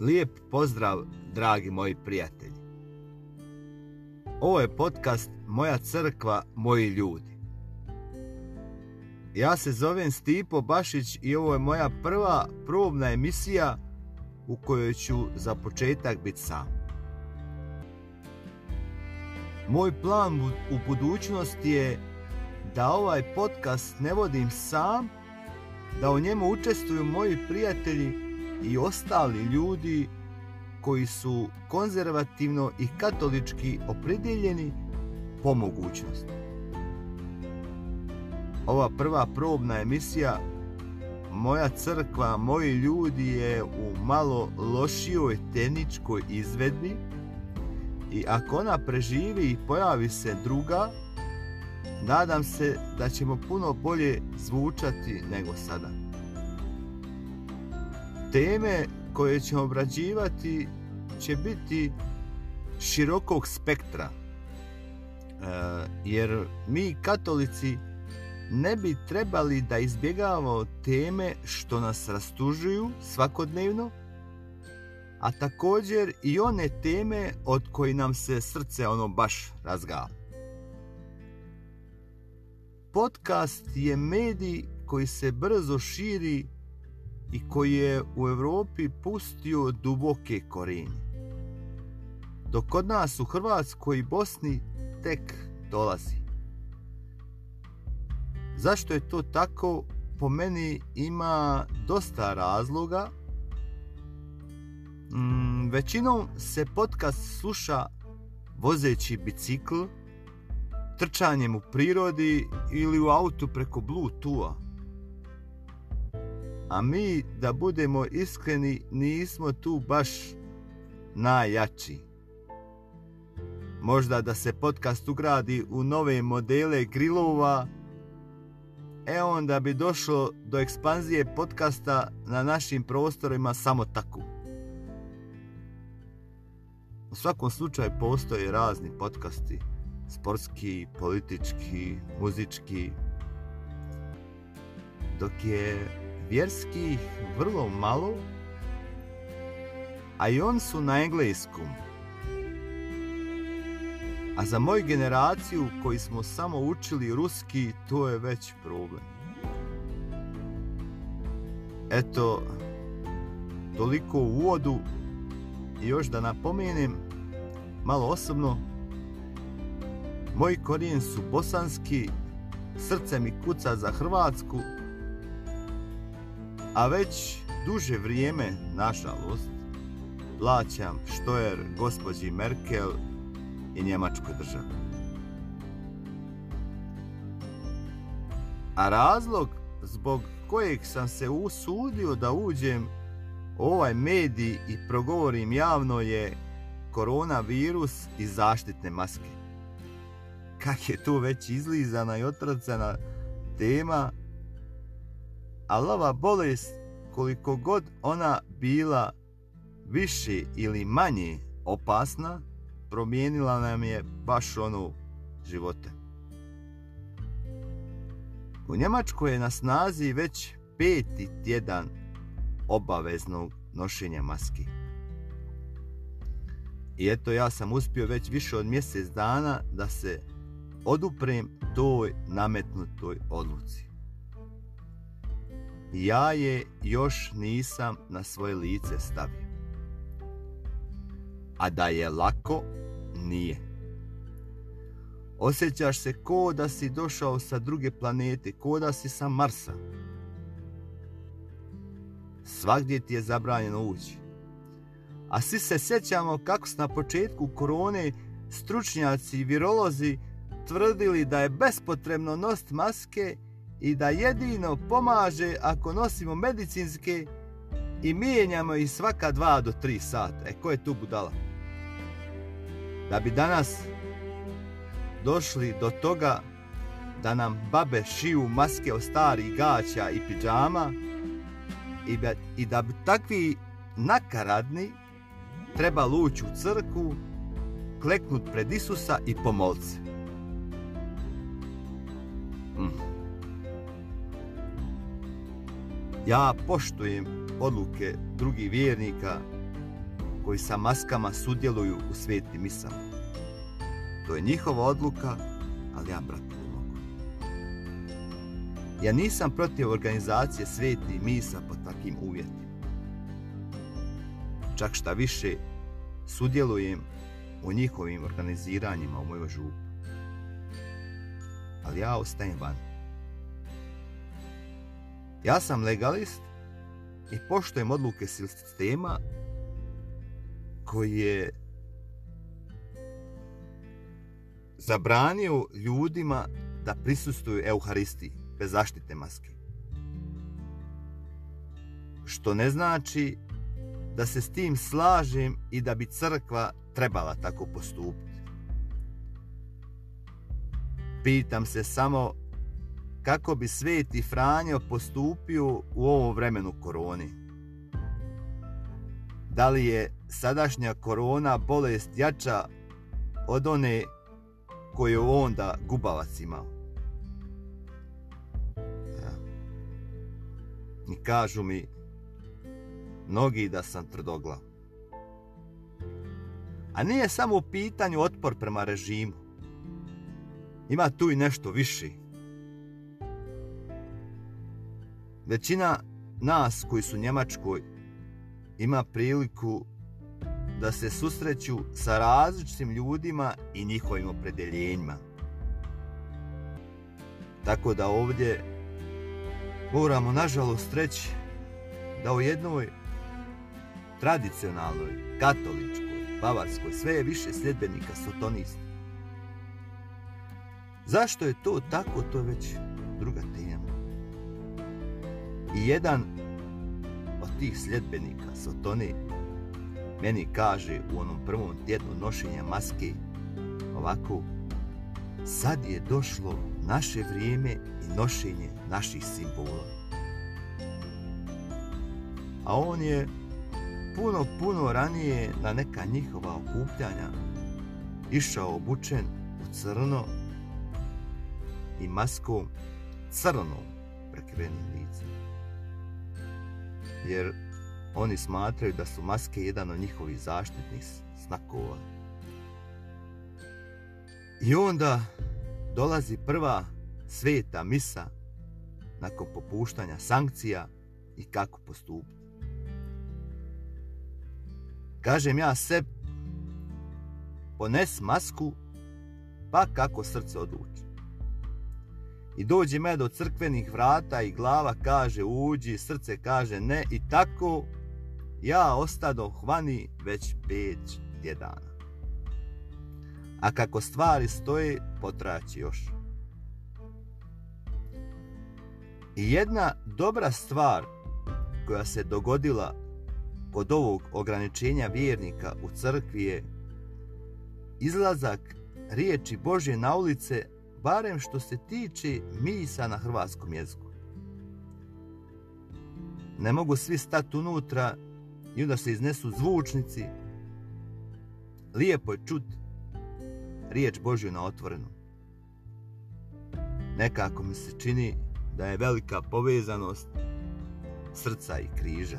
Lijep pozdrav, dragi moji prijatelji. Ovo je podcast Moja crkva, moji ljudi. Ja se zovem Stipo Bašić i ovo je moja prva probna emisija u kojoj ću za početak biti sam. Moj plan u budućnosti je da ovaj podcast ne vodim sam, da u njemu učestvuju moji prijatelji i ostali ljudi koji su konzervativno i katolički opredjeljeni po mogućnosti. Ova prva probna emisija Moja crkva, moji ljudi je u malo lošijoj tehničkoj izvedbi i ako ona preživi i pojavi se druga, nadam se da ćemo puno bolje zvučati nego sada. Teme koje ćemo obrađivati će biti širokog spektra. E, jer mi katolici ne bi trebali da izbjegavamo teme što nas rastužuju svakodnevno, a također i one teme od koji nam se srce ono baš razgala. Podcast je medij koji se brzo širi i koji je u Evropi pustio duboke korijenje. Dok kod nas u Hrvatskoj i Bosni tek dolazi. Zašto je to tako? Po meni ima dosta razloga. Mm, većinom se podcast sluša vozeći bicikl, trčanjem u prirodi ili u autu preko Bluetootha. A mi, da budemo iskreni, nismo tu baš najjači. Možda da se podcast ugradi u nove modele grilova, e onda bi došlo do ekspanzije podcasta na našim prostorima samo tako. U svakom slučaju postoje razni podcasti, sportski, politički, muzički, dok je vjerskih vrlo malo, a i on su na engleskom. A za moju generaciju koji smo samo učili ruski, to je već problem. Eto, toliko u uvodu i još da napomenem, malo osobno, moji korijen su bosanski, srce mi kuca za Hrvatsku, a već duže vrijeme, nažalost, plaćam što je gospođi Merkel i Njemačkoj državi. A razlog zbog kojeg sam se usudio da uđem u ovaj medij i progovorim javno je koronavirus i zaštitne maske. Kak je tu već izlizana i otracana tema, ali ova bolest, koliko god ona bila više ili manje opasna, promijenila nam je baš onu živote. U Njemačkoj je na snazi već peti tjedan obaveznog nošenja maski. I eto ja sam uspio već više od mjesec dana da se oduprem toj nametnutoj odluci ja je još nisam na svoje lice stavio. A da je lako, nije. Osjećaš se ko da si došao sa druge planete, ko da si sa Marsa. Svagdje ti je zabranjeno ući. A svi se sjećamo kako su na početku korone stručnjaci i virolozi tvrdili da je bespotrebno nositi maske i i da jedino pomaže ako nosimo medicinske i mijenjamo ih svaka dva do tri sata. E, ko je tu budala? Da bi danas došli do toga da nam babe šiju maske od starih gaća i pidžama i, da, i da bi takvi nakaradni treba lući u crku, kleknut pred Isusa i pomolit se. Mm. Ja poštujem odluke drugih vjernika koji sa maskama sudjeluju u svetim misama. To je njihova odluka, ali ja, brate, ne mogu. Ja nisam protiv organizacije sveti misa pod takim uvjetima. Čak šta više, sudjelujem u njihovim organiziranjima u mojoj župu. Ali ja ostajem van. Ja sam legalist i poštojem odluke sistema koji je zabranio ljudima da prisustuju Euharistiji bez zaštite maske. Što ne znači da se s tim slažem i da bi crkva trebala tako postupiti. Pitam se samo kako bi sveti Franjo postupio u ovom vremenu koroni. Da li je sadašnja korona bolest jača od one koju je onda gubavac imao? Ja. I kažu mi mnogi da sam tvrdoglav. A nije samo u pitanju otpor prema režimu. Ima tu i nešto viši. Većina nas koji su u Njemačkoj ima priliku da se susreću sa različitim ljudima i njihovim opredeljenjima. Tako da ovdje moramo nažalost reći da u jednoj tradicionalnoj, katoličkoj, bavarskoj, sve je više sljedbenika sotonista. Zašto je to tako, to je već druga tema. I jedan od tih sljedbenika Sotone meni kaže u onom prvom tjednu nošenja maske ovako sad je došlo naše vrijeme i nošenje naših simbola. A on je puno, puno ranije na neka njihova okupljanja išao obučen u crno i maskom crnom prekrivenim licem. Jer oni smatraju da su maske jedan od njihovih zaštitnih znakova. I onda dolazi prva sveta misa nakon popuštanja sankcija i kako postupiti. Kažem ja se, pones masku, pa kako srce odluči. I dođe me do crkvenih vrata i glava kaže uđi, srce kaže ne i tako ja ostado hvani već peć dana. A kako stvari stoje, potraći još. I jedna dobra stvar koja se dogodila kod ovog ograničenja vjernika u crkvi je izlazak riječi Božje na ulice, barem što se tiče misa na hrvatskom jeziku. Ne mogu svi stati unutra i onda se iznesu zvučnici. Lijepo je čut riječ Božju na otvorenu. Nekako mi se čini da je velika povezanost srca i križa.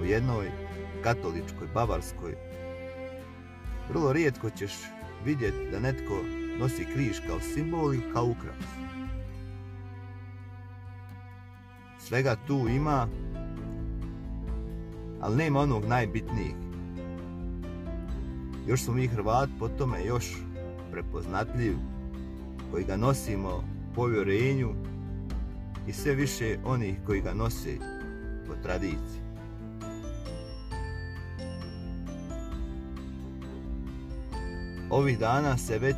U jednoj katoličkoj, bavarskoj, vrlo rijetko ćeš vidjeti da netko nosi križ kao simbol i kao ukras. Svega tu ima, ali nema onog najbitnijeg. Još smo mi Hrvat po tome još prepoznatljiv, koji ga nosimo po vjerenju i sve više onih koji ga nose po tradiciji. Ovih dana se već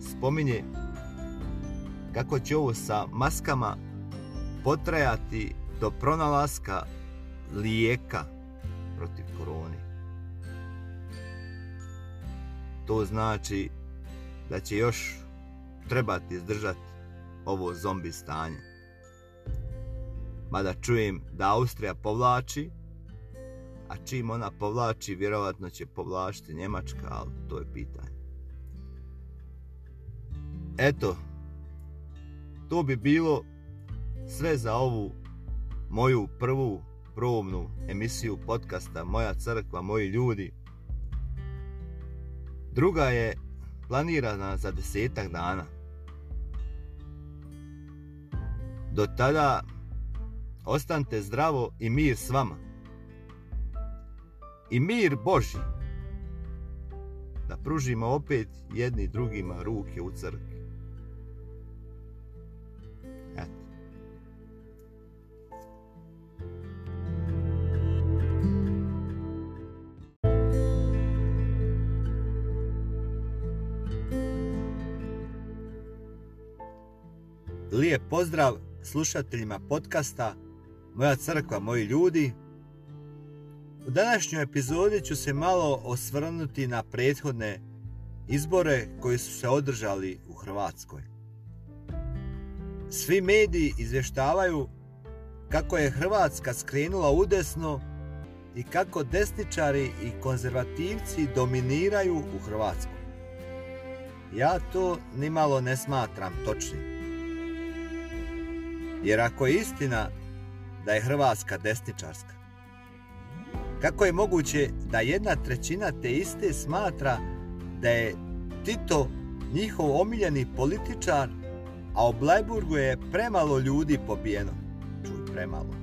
spominje kako će ovo sa maskama potrajati do pronalaska lijeka protiv korone. To znači da će još trebati izdržati ovo zombi stanje. Mada čujem da Austrija povlači, a čim ona povlači, vjerovatno će povlačiti Njemačka, ali to je pitanje. Eto, to bi bilo sve za ovu moju prvu probnu emisiju podcasta Moja crkva, moji ljudi. Druga je planirana za desetak dana. Do tada ostante zdravo i mir s vama. I mir Boži. Da pružimo opet jedni drugima ruke u crkvi. Lijep pozdrav slušateljima podcasta Moja crkva, moji ljudi. U današnjoj epizodi ću se malo osvrnuti na prethodne izbore koji su se održali u Hrvatskoj. Svi mediji izvještavaju kako je Hrvatska skrenula udesno i kako desničari i konzervativci dominiraju u Hrvatskoj. Ja to nimalo ne smatram točnim. Jer ako je istina da je Hrvatska desničarska, kako je moguće da jedna trećina te iste smatra da je Tito njihov omiljeni političar, a u Blajburgu je premalo ljudi pobijeno? Čuj, premalo.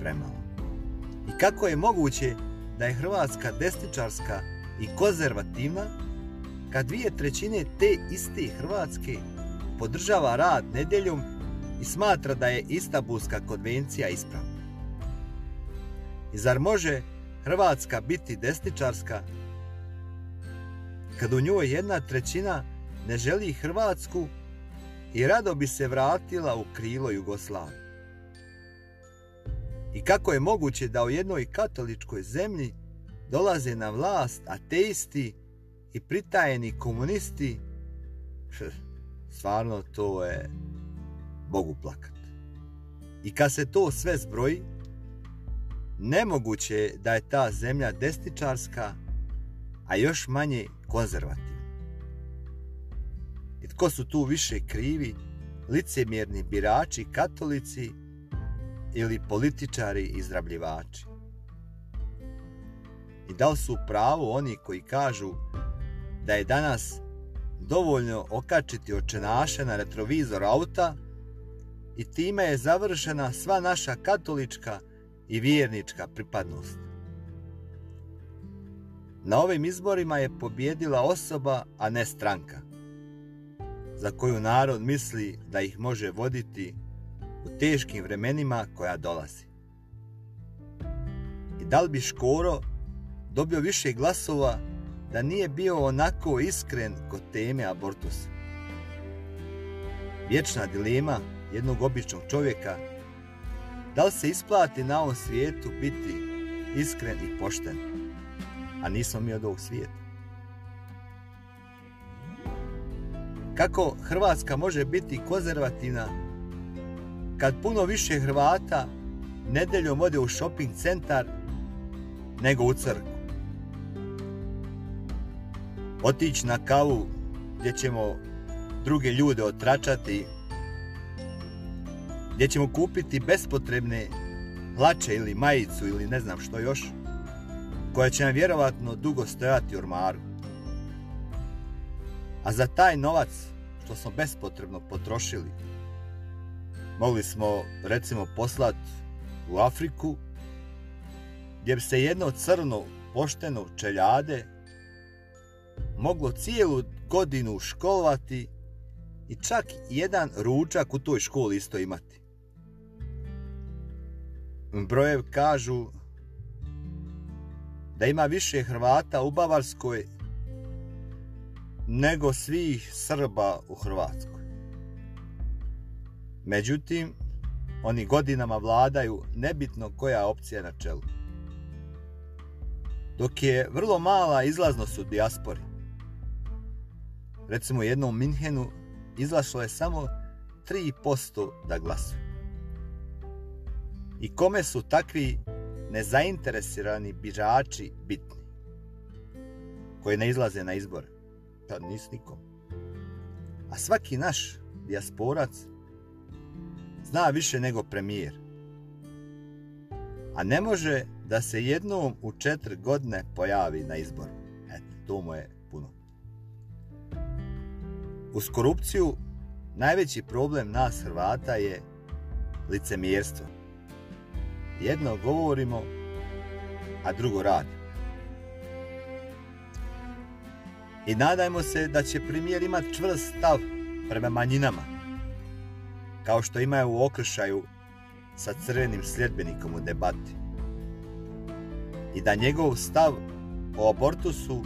Premalo. I kako je moguće da je Hrvatska desničarska i konzervativna, kad dvije trećine te iste Hrvatske podržava rad nedeljom i smatra da je Istanbulska konvencija ispravna. I zar može Hrvatska biti desničarska kad u njoj jedna trećina ne želi Hrvatsku i rado bi se vratila u krilo Jugoslavije? I kako je moguće da u jednoj katoličkoj zemlji dolaze na vlast ateisti i pritajeni komunisti? Stvarno to je Bogu plakat. I kad se to sve zbroji, nemoguće je da je ta zemlja desničarska, a još manje konzervativna. I tko su tu više krivi, licemjerni birači, katolici ili političari izrabljivači? I da li su pravo oni koji kažu da je danas dovoljno okačiti očenaše na retrovizor auta i time je završena sva naša katolička i vjernička pripadnost. Na ovim izborima je pobjedila osoba, a ne stranka, za koju narod misli da ih može voditi u teškim vremenima koja dolazi. I da li bi Škoro dobio više glasova da nije bio onako iskren kod teme abortusa? Vječna dilema jednog običnog čovjeka, da li se isplati na ovom svijetu biti iskren i pošten, a nismo mi od ovog svijeta. Kako Hrvatska može biti konzervativna kad puno više Hrvata nedeljom ode u shopping centar nego u crku? Otići na kavu gdje ćemo druge ljude otračati gdje ćemo kupiti bespotrebne hlače ili majicu ili ne znam što još, koja će nam vjerovatno dugo stojati u ormaru. A za taj novac što smo bespotrebno potrošili, mogli smo recimo poslati u Afriku, gdje bi se jedno crno pošteno čeljade moglo cijelu godinu školovati i čak jedan ručak u toj školi isto imati brojev kažu da ima više Hrvata u Bavarskoj nego svih Srba u Hrvatskoj. Međutim, oni godinama vladaju nebitno koja opcija na čelu. Dok je vrlo mala izlaznost u dijaspori. Recimo jednom Minhenu izlašlo je samo 3% da glasuju i kome su takvi nezainteresirani birači bitni koji ne izlaze na izbor pa nis nikom a svaki naš dijasporac zna više nego premijer a ne može da se jednom u četiri godine pojavi na izboru. Eto, to mu je puno. Uz korupciju najveći problem nas Hrvata je licemjerstvo. Jedno govorimo, a drugo radimo. I nadajmo se da će premijer imati čvrst stav prema manjinama, kao što imaju u okršaju sa crvenim sljedbenikom u debati. I da njegov stav o abortusu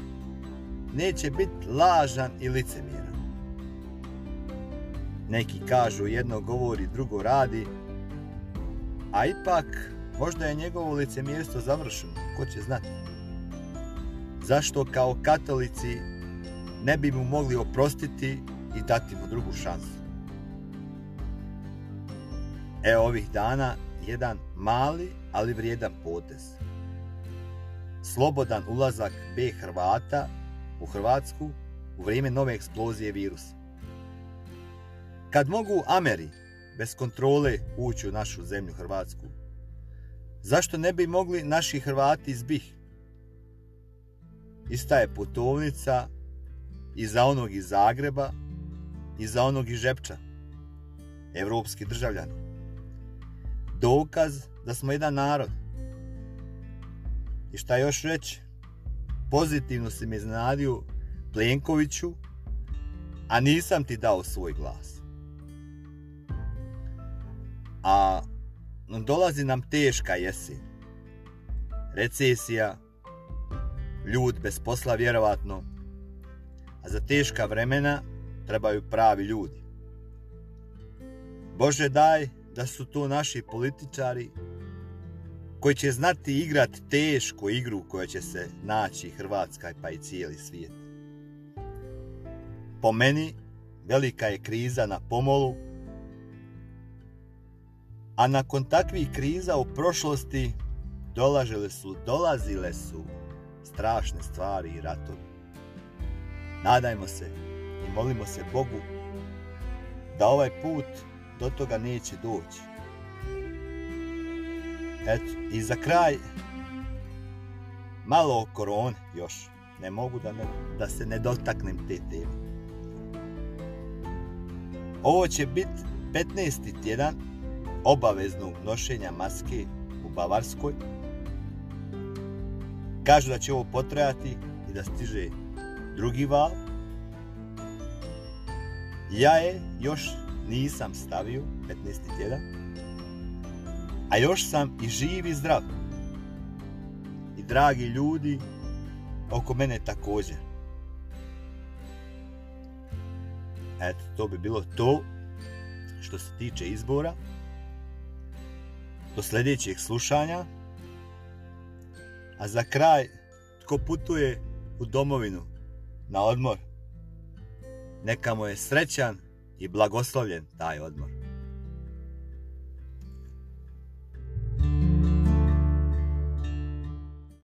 neće biti lažan i licemjeran. Neki kažu jedno govori, drugo radi, a ipak možda je njegovo licemjerstvo završeno, ko će znati. Zašto kao katolici ne bi mu mogli oprostiti i dati mu drugu šansu? E ovih dana jedan mali, ali vrijedan potez. Slobodan ulazak B Hrvata u Hrvatsku u vrijeme nove eksplozije virusa. Kad mogu Ameri bez kontrole ući u našu zemlju Hrvatsku, zašto ne bi mogli naši Hrvati iz BiH? Ista je putovnica i za onog iz Zagreba i za onog iz Žepča. Evropski državljani dokaz da smo jedan narod. I šta još reći? Pozitivno si me iznenadio Plenkoviću, a nisam ti dao svoj glas. A dolazi nam teška jesen. Recesija, ljud bez posla vjerovatno, a za teška vremena trebaju pravi ljudi. Bože daj da su to naši političari koji će znati igrati tešku igru koja će se naći Hrvatska pa i cijeli svijet. Po meni, velika je kriza na pomolu, a nakon takvih kriza u prošlosti dolažile su, dolazile su strašne stvari i ratovi. Nadajmo se i molimo se Bogu da ovaj put do toga neće doći. Eto, i za kraj, malo o koroni još. Ne mogu da, ne, da se ne dotaknem te teme. Ovo će biti 15. tjedan obaveznog nošenja maske u Bavarskoj. Kažu da će ovo potrajati i da stiže drugi val. Ja je još nisam stavio 15. tjedan, a još sam i živ i zdrav. I dragi ljudi oko mene također. Eto, to bi bilo to što se tiče izbora. Do sljedećeg slušanja. A za kraj, tko putuje u domovinu na odmor, neka mu je srećan i blagoslovljen taj odmor.